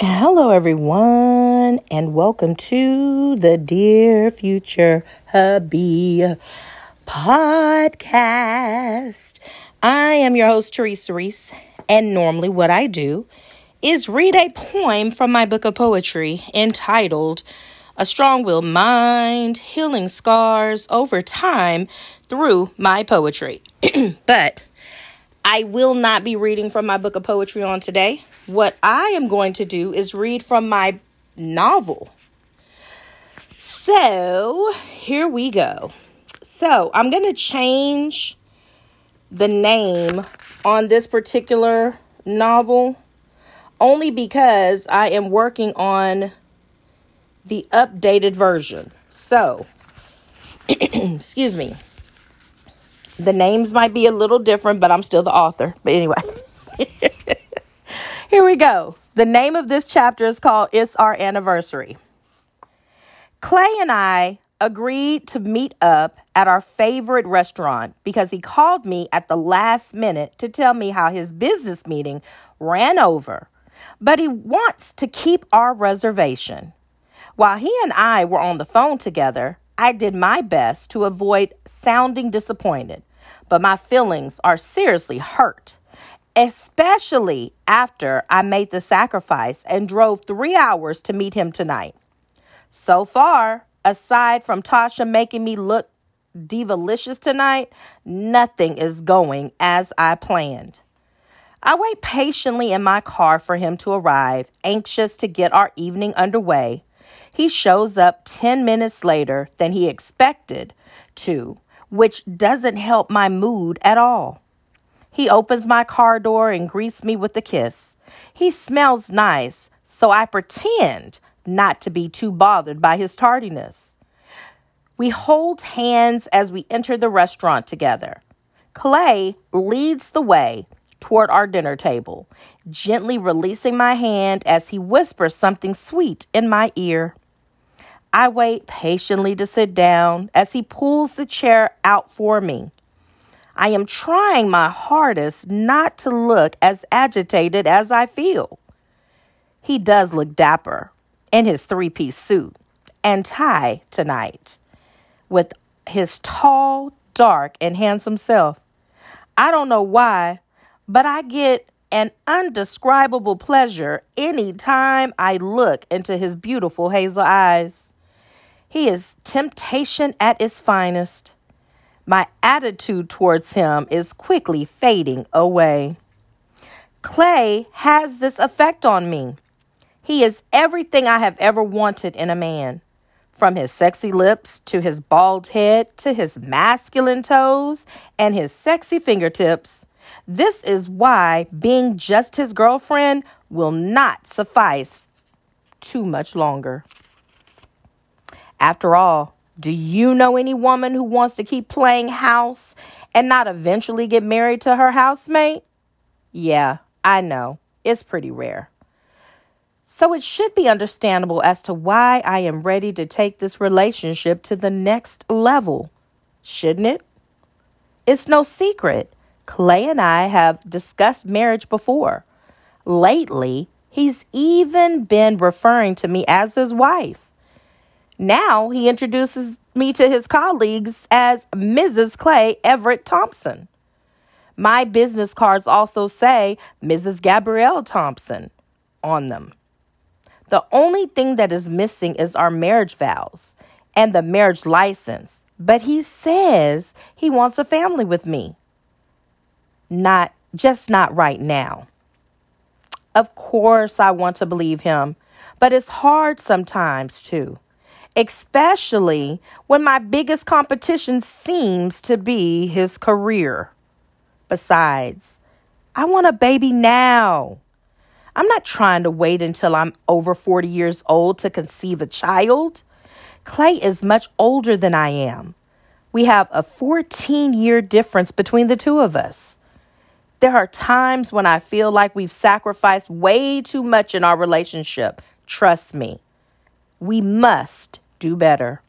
Hello, everyone, and welcome to the Dear Future Hubby podcast. I am your host, Teresa Reese, and normally what I do is read a poem from my book of poetry entitled A Strong Will Mind Healing Scars Over Time Through My Poetry. but I will not be reading from my book of poetry on today. What I am going to do is read from my novel. So, here we go. So, I'm going to change the name on this particular novel only because I am working on the updated version. So, excuse me. The names might be a little different, but I'm still the author. But anyway, here we go. The name of this chapter is called It's Our Anniversary. Clay and I agreed to meet up at our favorite restaurant because he called me at the last minute to tell me how his business meeting ran over, but he wants to keep our reservation. While he and I were on the phone together, I did my best to avoid sounding disappointed but my feelings are seriously hurt, especially after I made the sacrifice and drove three hours to meet him tonight. So far, aside from Tasha making me look divalicious tonight, nothing is going as I planned. I wait patiently in my car for him to arrive, anxious to get our evening underway. He shows up 10 minutes later than he expected to, which doesn't help my mood at all. He opens my car door and greets me with a kiss. He smells nice, so I pretend not to be too bothered by his tardiness. We hold hands as we enter the restaurant together. Clay leads the way toward our dinner table, gently releasing my hand as he whispers something sweet in my ear. I wait patiently to sit down as he pulls the chair out for me. I am trying my hardest not to look as agitated as I feel. He does look dapper in his three piece suit and tie tonight with his tall, dark, and handsome self. I don't know why, but I get an undescribable pleasure any time I look into his beautiful hazel eyes. He is temptation at its finest. My attitude towards him is quickly fading away. Clay has this effect on me. He is everything I have ever wanted in a man. From his sexy lips to his bald head to his masculine toes and his sexy fingertips. This is why being just his girlfriend will not suffice too much longer. After all, do you know any woman who wants to keep playing house and not eventually get married to her housemate? Yeah, I know. It's pretty rare. So it should be understandable as to why I am ready to take this relationship to the next level, shouldn't it? It's no secret. Clay and I have discussed marriage before. Lately, he's even been referring to me as his wife. Now he introduces me to his colleagues as Mrs. Clay Everett Thompson. My business cards also say Mrs. Gabrielle Thompson on them. The only thing that is missing is our marriage vows and the marriage license, but he says he wants a family with me. Not just not right now. Of course, I want to believe him, but it's hard sometimes too especially when my biggest competition seems to be his career. Besides, I want a baby now. I'm not trying to wait until I'm over 40 years old to conceive a child. Clay is much older than I am. We have a 14 year difference between the two of us. There are times when I feel like we've sacrificed way too much in our relationship. Trust me. We must do better.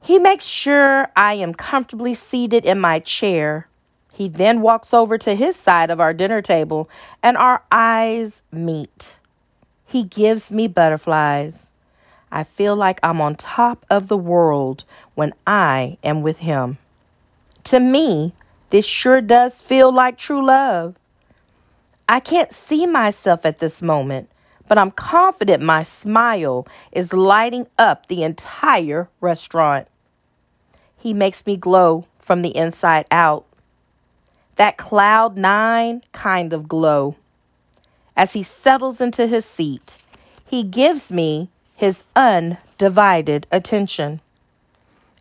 He makes sure I am comfortably seated in my chair. He then walks over to his side of our dinner table and our eyes meet. He gives me butterflies. I feel like I'm on top of the world when I am with him. To me, this sure does feel like true love. I can't see myself at this moment, but I'm confident my smile is lighting up the entire restaurant. He makes me glow from the inside out. That cloud nine kind of glow. As he settles into his seat, he gives me his undivided attention.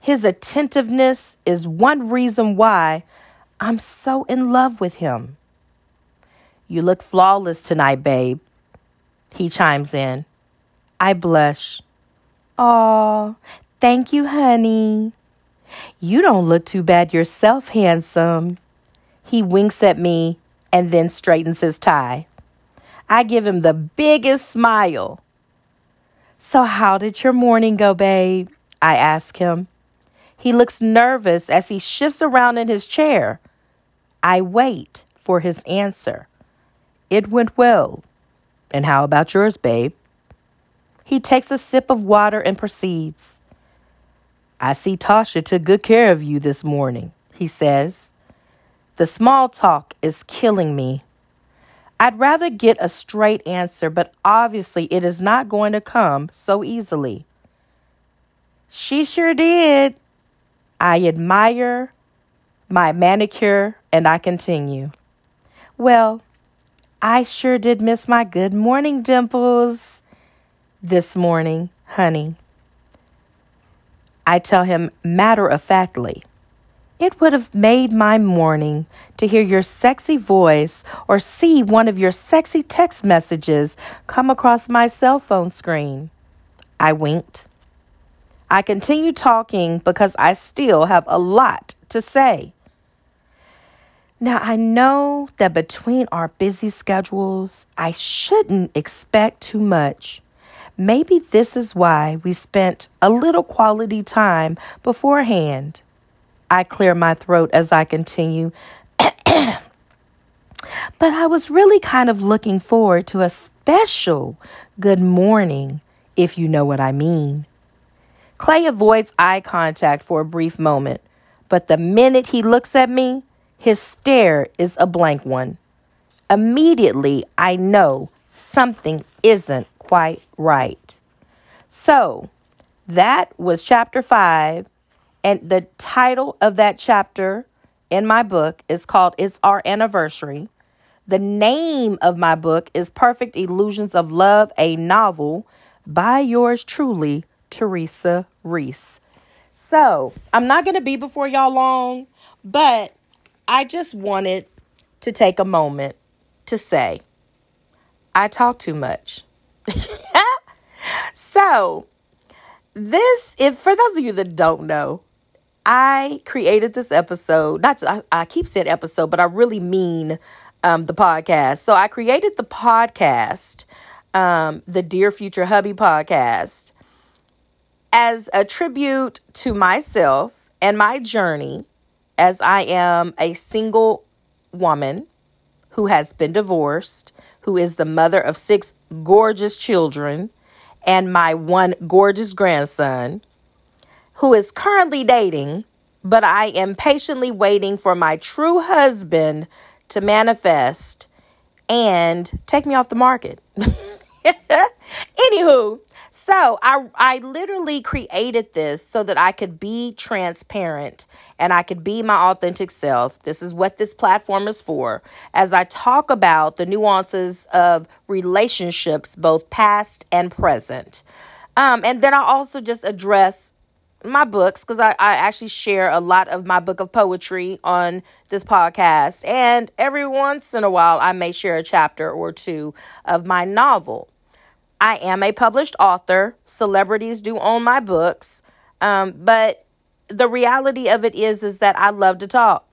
His attentiveness is one reason why I'm so in love with him. You look flawless tonight, babe. He chimes in. I blush. Aw, thank you, honey. You don't look too bad yourself, handsome. He winks at me and then straightens his tie. I give him the biggest smile. So, how did your morning go, babe? I ask him. He looks nervous as he shifts around in his chair. I wait for his answer. It went well. And how about yours, babe? He takes a sip of water and proceeds. I see Tasha took good care of you this morning, he says. The small talk is killing me. I'd rather get a straight answer, but obviously it is not going to come so easily. She sure did. I admire my manicure and I continue. Well, I sure did miss my good morning dimples this morning, honey. I tell him matter of factly, it would have made my morning to hear your sexy voice or see one of your sexy text messages come across my cell phone screen. I winked. I continue talking because I still have a lot to say. Now, I know that between our busy schedules, I shouldn't expect too much. Maybe this is why we spent a little quality time beforehand. I clear my throat as I continue. but I was really kind of looking forward to a special good morning, if you know what I mean. Clay avoids eye contact for a brief moment, but the minute he looks at me, his stare is a blank one. Immediately, I know something isn't quite right. So, that was chapter five. And the title of that chapter in my book is called It's Our Anniversary. The name of my book is Perfect Illusions of Love, a novel by yours truly, Teresa Reese. So, I'm not going to be before y'all long, but I just wanted to take a moment to say I talk too much. so, this, if for those of you that don't know, I created this episode. Not I, I keep saying episode, but I really mean um, the podcast. So I created the podcast, um, the Dear Future Hubby podcast, as a tribute to myself and my journey as I am a single woman who has been divorced, who is the mother of six gorgeous children, and my one gorgeous grandson, who is currently dating, but I am patiently waiting for my true husband to manifest and take me off the market. Anywho, so I I literally created this so that I could be transparent and I could be my authentic self. This is what this platform is for. As I talk about the nuances of relationships, both past and present. Um, and then I also just address my books because I, I actually share a lot of my book of poetry on this podcast. And every once in a while, I may share a chapter or two of my novel. I am a published author. Celebrities do own my books. Um, but the reality of it is, is that I love to talk.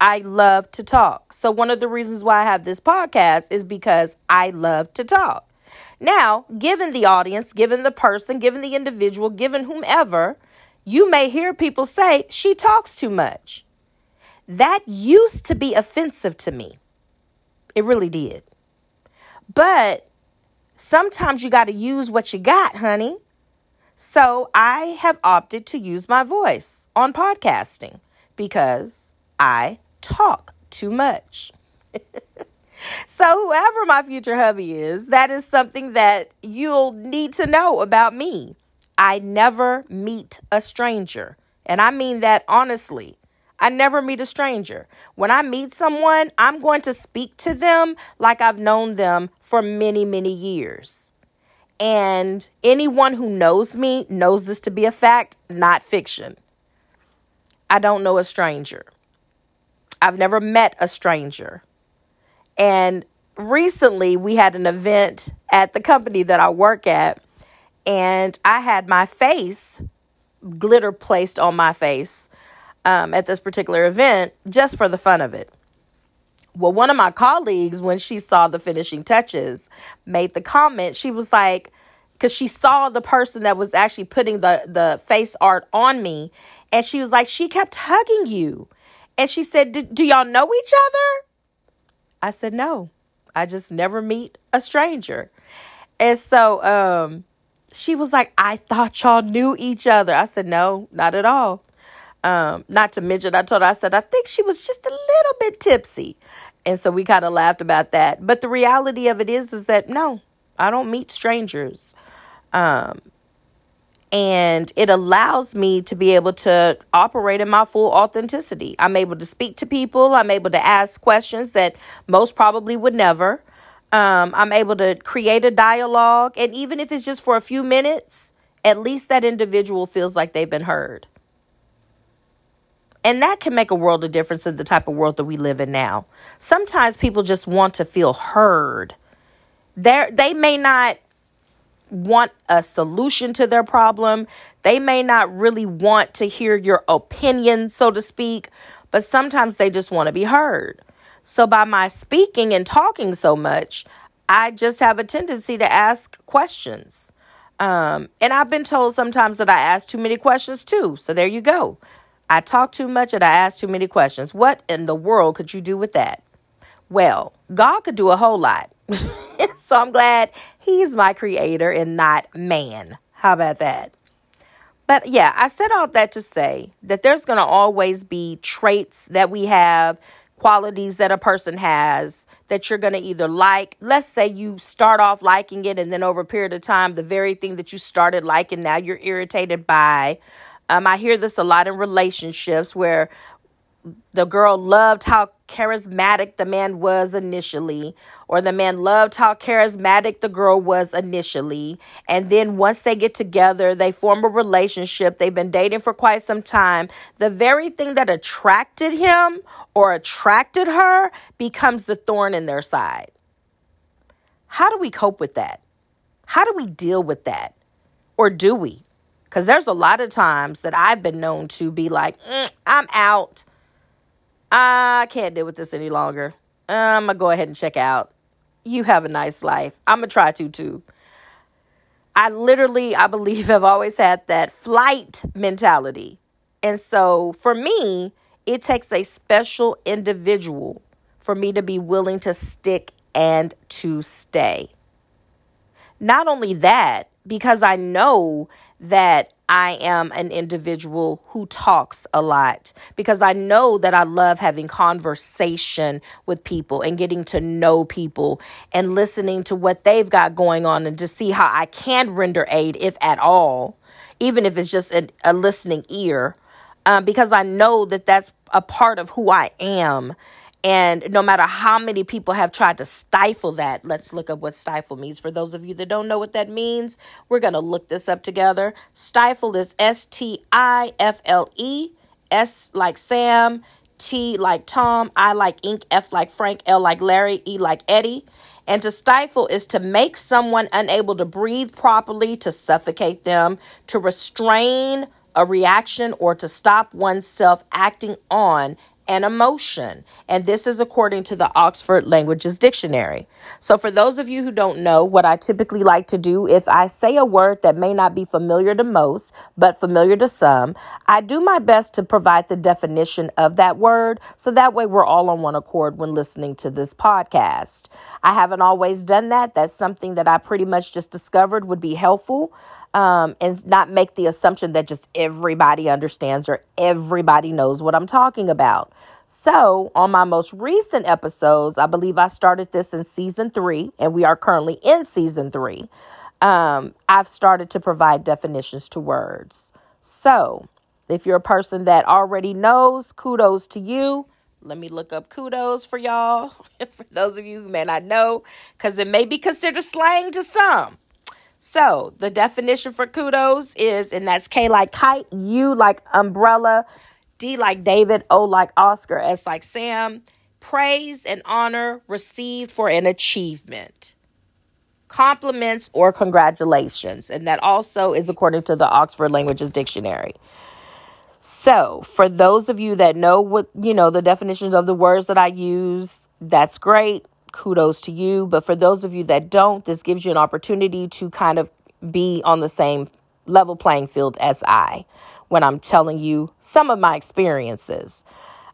I love to talk. So one of the reasons why I have this podcast is because I love to talk. Now, given the audience, given the person, given the individual, given whomever, you may hear people say, she talks too much. That used to be offensive to me. It really did. But sometimes you got to use what you got, honey. So I have opted to use my voice on podcasting because I talk too much. so, whoever my future hubby is, that is something that you'll need to know about me. I never meet a stranger. And I mean that honestly. I never meet a stranger. When I meet someone, I'm going to speak to them like I've known them for many, many years. And anyone who knows me knows this to be a fact, not fiction. I don't know a stranger. I've never met a stranger. And recently we had an event at the company that I work at, and I had my face, glitter placed on my face um, at this particular event just for the fun of it. Well, one of my colleagues, when she saw the finishing touches, made the comment. She was like, because she saw the person that was actually putting the, the face art on me. And she was like, she kept hugging you. And she said, Do y'all know each other? I said, No. I just never meet a stranger. And so um, she was like, I thought y'all knew each other. I said, No, not at all. Um, not to mention, I told her, I said, I think she was just a little bit tipsy. And so we kind of laughed about that. But the reality of it is, is that no, I don't meet strangers. Um, and it allows me to be able to operate in my full authenticity. I'm able to speak to people, I'm able to ask questions that most probably would never. Um, I'm able to create a dialogue, and even if it's just for a few minutes, at least that individual feels like they've been heard. And that can make a world of difference in the type of world that we live in now. Sometimes people just want to feel heard. They they may not want a solution to their problem. They may not really want to hear your opinion, so to speak, but sometimes they just want to be heard. So by my speaking and talking so much, I just have a tendency to ask questions. Um, and I've been told sometimes that I ask too many questions too. So there you go. I talk too much and I ask too many questions. What in the world could you do with that? Well, God could do a whole lot. so I'm glad He's my creator and not man. How about that? But yeah, I said all that to say that there's going to always be traits that we have, qualities that a person has that you're going to either like. Let's say you start off liking it, and then over a period of time, the very thing that you started liking, now you're irritated by. Um, I hear this a lot in relationships where the girl loved how charismatic the man was initially, or the man loved how charismatic the girl was initially. And then once they get together, they form a relationship. They've been dating for quite some time. The very thing that attracted him or attracted her becomes the thorn in their side. How do we cope with that? How do we deal with that? Or do we? Because there's a lot of times that I've been known to be like, mm, I'm out. I can't deal with this any longer. I'm going to go ahead and check out. You have a nice life. I'm going to try to too. I literally, I believe, have always had that flight mentality. And so for me, it takes a special individual for me to be willing to stick and to stay. Not only that, because I know that I am an individual who talks a lot because I know that I love having conversation with people and getting to know people and listening to what they've got going on and to see how I can render aid, if at all, even if it's just a, a listening ear, um, because I know that that's a part of who I am. And no matter how many people have tried to stifle that, let's look up what stifle means. For those of you that don't know what that means, we're going to look this up together. Stifle is S T I F L E, S like Sam, T like Tom, I like ink, F like Frank, L like Larry, E like Eddie. And to stifle is to make someone unable to breathe properly, to suffocate them, to restrain a reaction, or to stop oneself acting on and emotion. And this is according to the Oxford Languages Dictionary. So, for those of you who don't know, what I typically like to do, if I say a word that may not be familiar to most, but familiar to some, I do my best to provide the definition of that word. So that way we're all on one accord when listening to this podcast. I haven't always done that. That's something that I pretty much just discovered would be helpful um, and not make the assumption that just everybody understands or everybody knows what I'm talking about. So, on my most recent episodes, I believe I started this in season three, and we are currently in season three. Um, I've started to provide definitions to words. So, if you're a person that already knows, kudos to you. Let me look up kudos for y'all. for those of you who may not know, because it may be considered slang to some. So the definition for kudos is, and that's K like kite, U like umbrella, D like David, O like Oscar, S like Sam. Praise and honor received for an achievement. Compliments or congratulations. And that also is according to the Oxford Languages Dictionary. So, for those of you that know what, you know, the definitions of the words that I use, that's great kudos to you. But for those of you that don't, this gives you an opportunity to kind of be on the same level playing field as I when I'm telling you some of my experiences.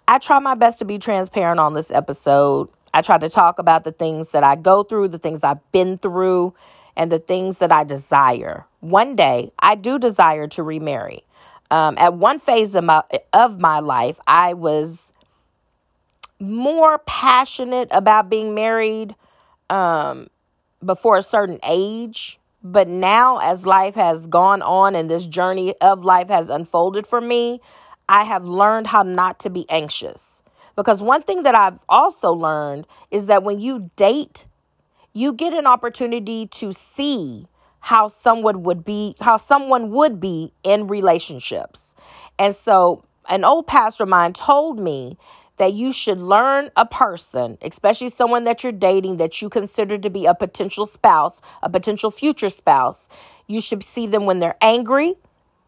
I try my best to be transparent on this episode. I try to talk about the things that I go through, the things I've been through, and the things that I desire. One day, I do desire to remarry. Um, at one phase of my of my life, I was more passionate about being married um, before a certain age. But now, as life has gone on and this journey of life has unfolded for me, I have learned how not to be anxious. Because one thing that I've also learned is that when you date, you get an opportunity to see how someone would be, how someone would be in relationships. And so, an old pastor of mine told me that you should learn a person, especially someone that you're dating that you consider to be a potential spouse, a potential future spouse. You should see them when they're angry.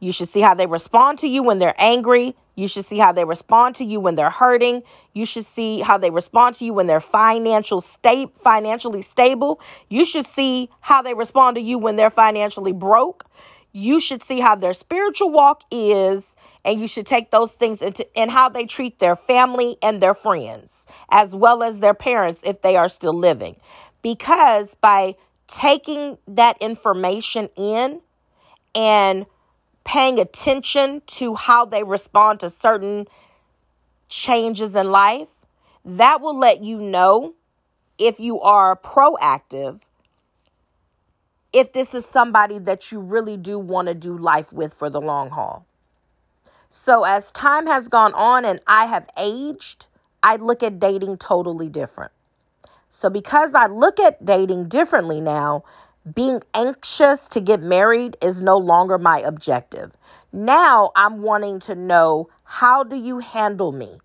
You should see how they respond to you when they're angry. You should see how they respond to you when they're hurting. You should see how they respond to you when they're financial sta- financially stable. You should see how they respond to you when they're financially broke. You should see how their spiritual walk is and you should take those things into and how they treat their family and their friends as well as their parents if they are still living. Because by taking that information in and paying attention to how they respond to certain changes in life that will let you know if you are proactive if this is somebody that you really do want to do life with for the long haul so as time has gone on and I have aged, I look at dating totally different. So because I look at dating differently now, being anxious to get married is no longer my objective. Now I'm wanting to know how do you handle me?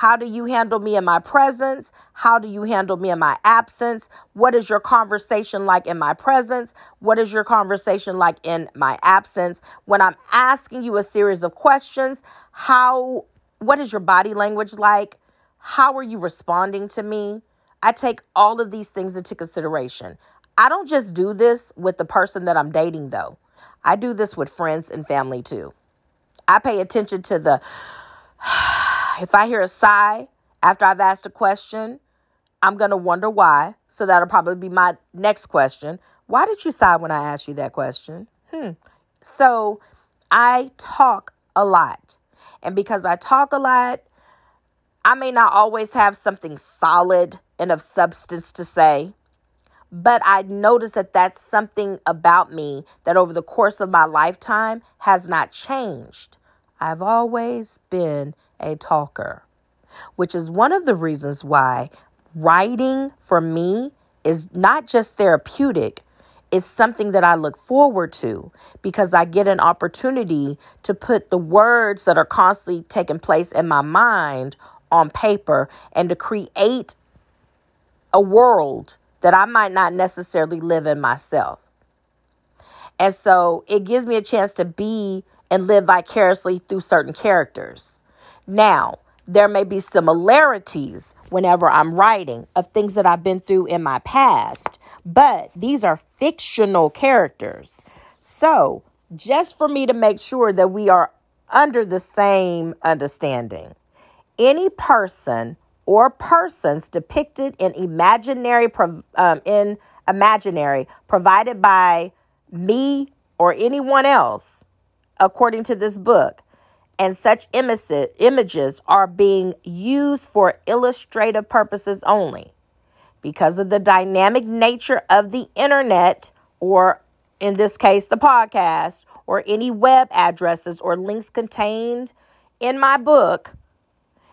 How do you handle me in my presence? How do you handle me in my absence? What is your conversation like in my presence? What is your conversation like in my absence? When I'm asking you a series of questions, how what is your body language like? How are you responding to me? I take all of these things into consideration. I don't just do this with the person that I'm dating though. I do this with friends and family too. I pay attention to the if I hear a sigh after I've asked a question, I'm going to wonder why. So that'll probably be my next question. Why did you sigh when I asked you that question? Hmm. So I talk a lot. And because I talk a lot, I may not always have something solid and of substance to say, but I notice that that's something about me that over the course of my lifetime has not changed. I've always been a talker, which is one of the reasons why writing for me is not just therapeutic, it's something that I look forward to because I get an opportunity to put the words that are constantly taking place in my mind on paper and to create a world that I might not necessarily live in myself. And so it gives me a chance to be and live vicariously through certain characters. Now, there may be similarities whenever I'm writing of things that I've been through in my past, but these are fictional characters. So, just for me to make sure that we are under the same understanding, any person or persons depicted in imaginary um, in imaginary provided by me or anyone else according to this book and such images are being used for illustrative purposes only. Because of the dynamic nature of the internet, or in this case, the podcast, or any web addresses or links contained in my book,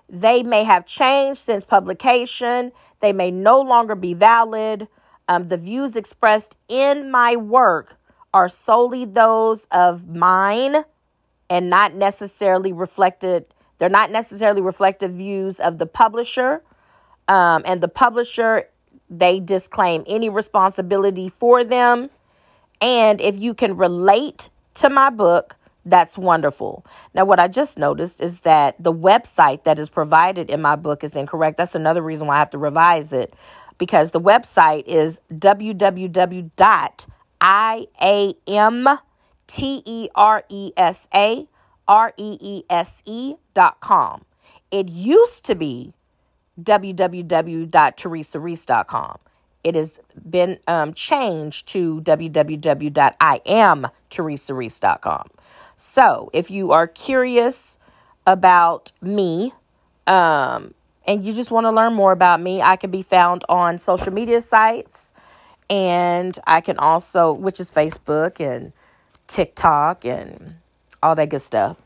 they may have changed since publication. They may no longer be valid. Um, the views expressed in my work are solely those of mine and not necessarily reflected they're not necessarily reflective views of the publisher um, and the publisher they disclaim any responsibility for them and if you can relate to my book that's wonderful. Now, what I just noticed is that the website that is provided in my book is incorrect. That's another reason why I have to revise it because the website is www.iam T E R E S A R E E S E dot com. It used to be www.teresareese.com. It has been um, changed to www.iamteresareese.com. So if you are curious about me, um, and you just want to learn more about me, I can be found on social media sites and I can also, which is Facebook and TikTok and all that good stuff.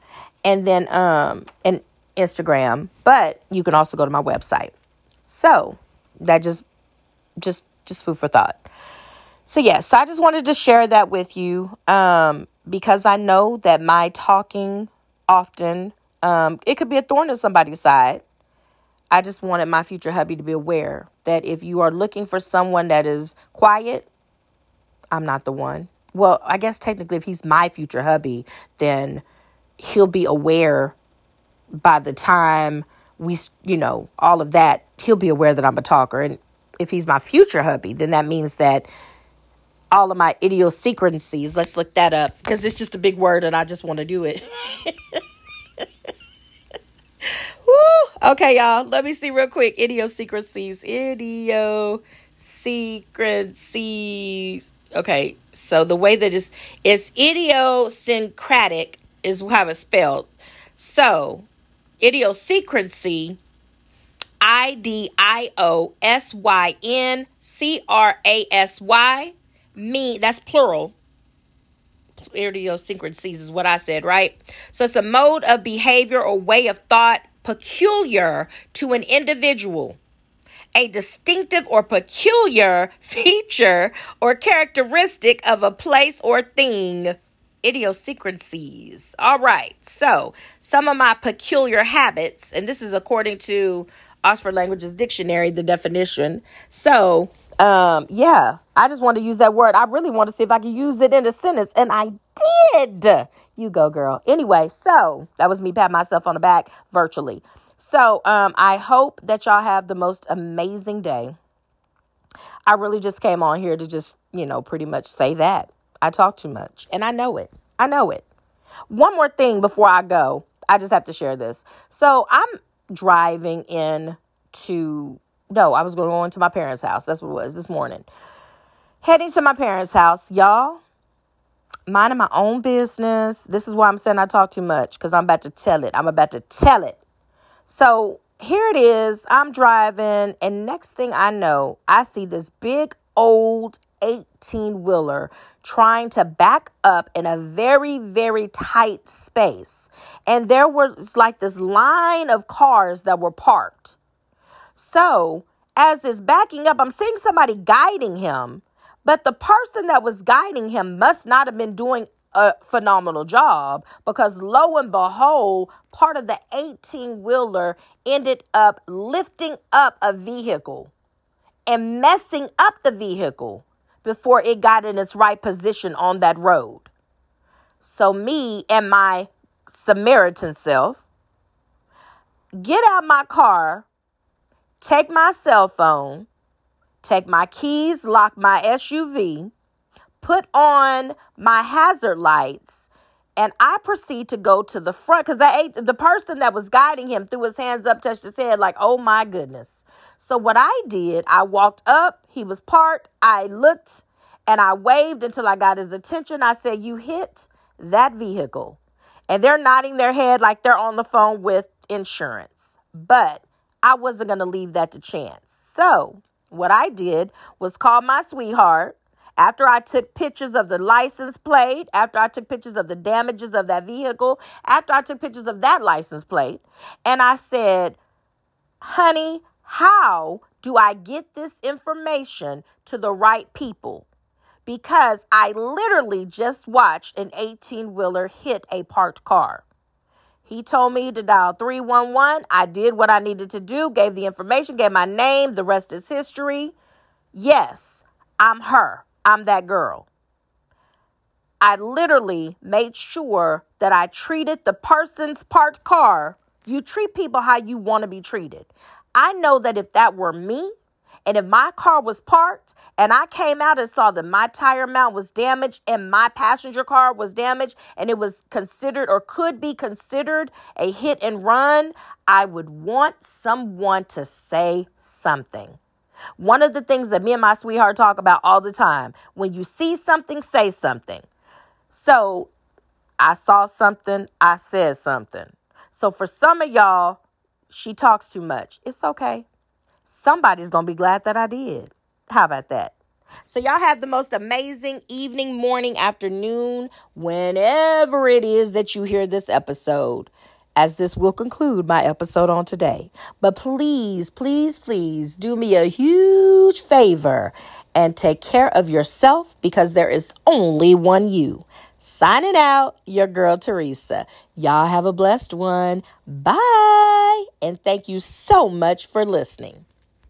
And then um and Instagram, but you can also go to my website. So, that just just just food for thought. So yes, yeah, so I just wanted to share that with you um because I know that my talking often um it could be a thorn in somebody's side. I just wanted my future hubby to be aware that if you are looking for someone that is quiet, I'm not the one well, I guess technically, if he's my future hubby, then he'll be aware by the time we, you know, all of that, he'll be aware that I'm a talker. And if he's my future hubby, then that means that all of my idiosyncrasies, let's look that up because it's just a big word and I just want to do it. Woo! Okay, y'all, let me see real quick. Idiosyncrasies. Idiosyncrasies. Okay, so the way that it's it's idiosyncratic is how it's spelled. So idiosyncrasy, I D I O S Y N C R A S Y, me that's plural. Idiosyncrasies is what I said, right? So it's a mode of behavior or way of thought peculiar to an individual a distinctive or peculiar feature or characteristic of a place or thing. Idiosyncrasies. All right. So, some of my peculiar habits, and this is according to Oxford Languages Dictionary, the definition. So, um, yeah, I just want to use that word. I really want to see if I can use it in a sentence, and I did. You go, girl. Anyway, so that was me pat myself on the back virtually. So um, I hope that y'all have the most amazing day. I really just came on here to just, you know, pretty much say that. I talk too much and I know it. I know it. One more thing before I go. I just have to share this. So I'm driving in to, no, I was going to my parents' house. That's what it was this morning. Heading to my parents' house. Y'all, minding my own business. This is why I'm saying I talk too much because I'm about to tell it. I'm about to tell it. So here it is. I'm driving, and next thing I know, I see this big old 18 wheeler trying to back up in a very, very tight space. And there was like this line of cars that were parked. So, as this backing up, I'm seeing somebody guiding him, but the person that was guiding him must not have been doing a phenomenal job because lo and behold, part of the 18 wheeler ended up lifting up a vehicle and messing up the vehicle before it got in its right position on that road. So, me and my Samaritan self get out my car, take my cell phone, take my keys, lock my SUV, put on my hazard lights, and I proceed to go to the front because the the person that was guiding him threw his hands up, touched his head, like, oh my goodness. So what I did, I walked up, he was parked, I looked and I waved until I got his attention. I said, You hit that vehicle. And they're nodding their head like they're on the phone with insurance. But I wasn't going to leave that to chance. So, what I did was call my sweetheart after I took pictures of the license plate, after I took pictures of the damages of that vehicle, after I took pictures of that license plate, and I said, honey, how do I get this information to the right people? Because I literally just watched an 18 wheeler hit a parked car. He told me to dial 311. I did what I needed to do, gave the information, gave my name, the rest is history. Yes, I'm her. I'm that girl. I literally made sure that I treated the person's parked car. You treat people how you want to be treated. I know that if that were me, and if my car was parked and I came out and saw that my tire mount was damaged and my passenger car was damaged and it was considered or could be considered a hit and run, I would want someone to say something. One of the things that me and my sweetheart talk about all the time when you see something, say something. So I saw something, I said something. So for some of y'all, she talks too much. It's okay. Somebody's going to be glad that I did. How about that? So, y'all have the most amazing evening, morning, afternoon, whenever it is that you hear this episode as this will conclude my episode on today. But please, please, please do me a huge favor and take care of yourself because there is only one you. Signing out, your girl Teresa. Y'all have a blessed one. Bye. And thank you so much for listening.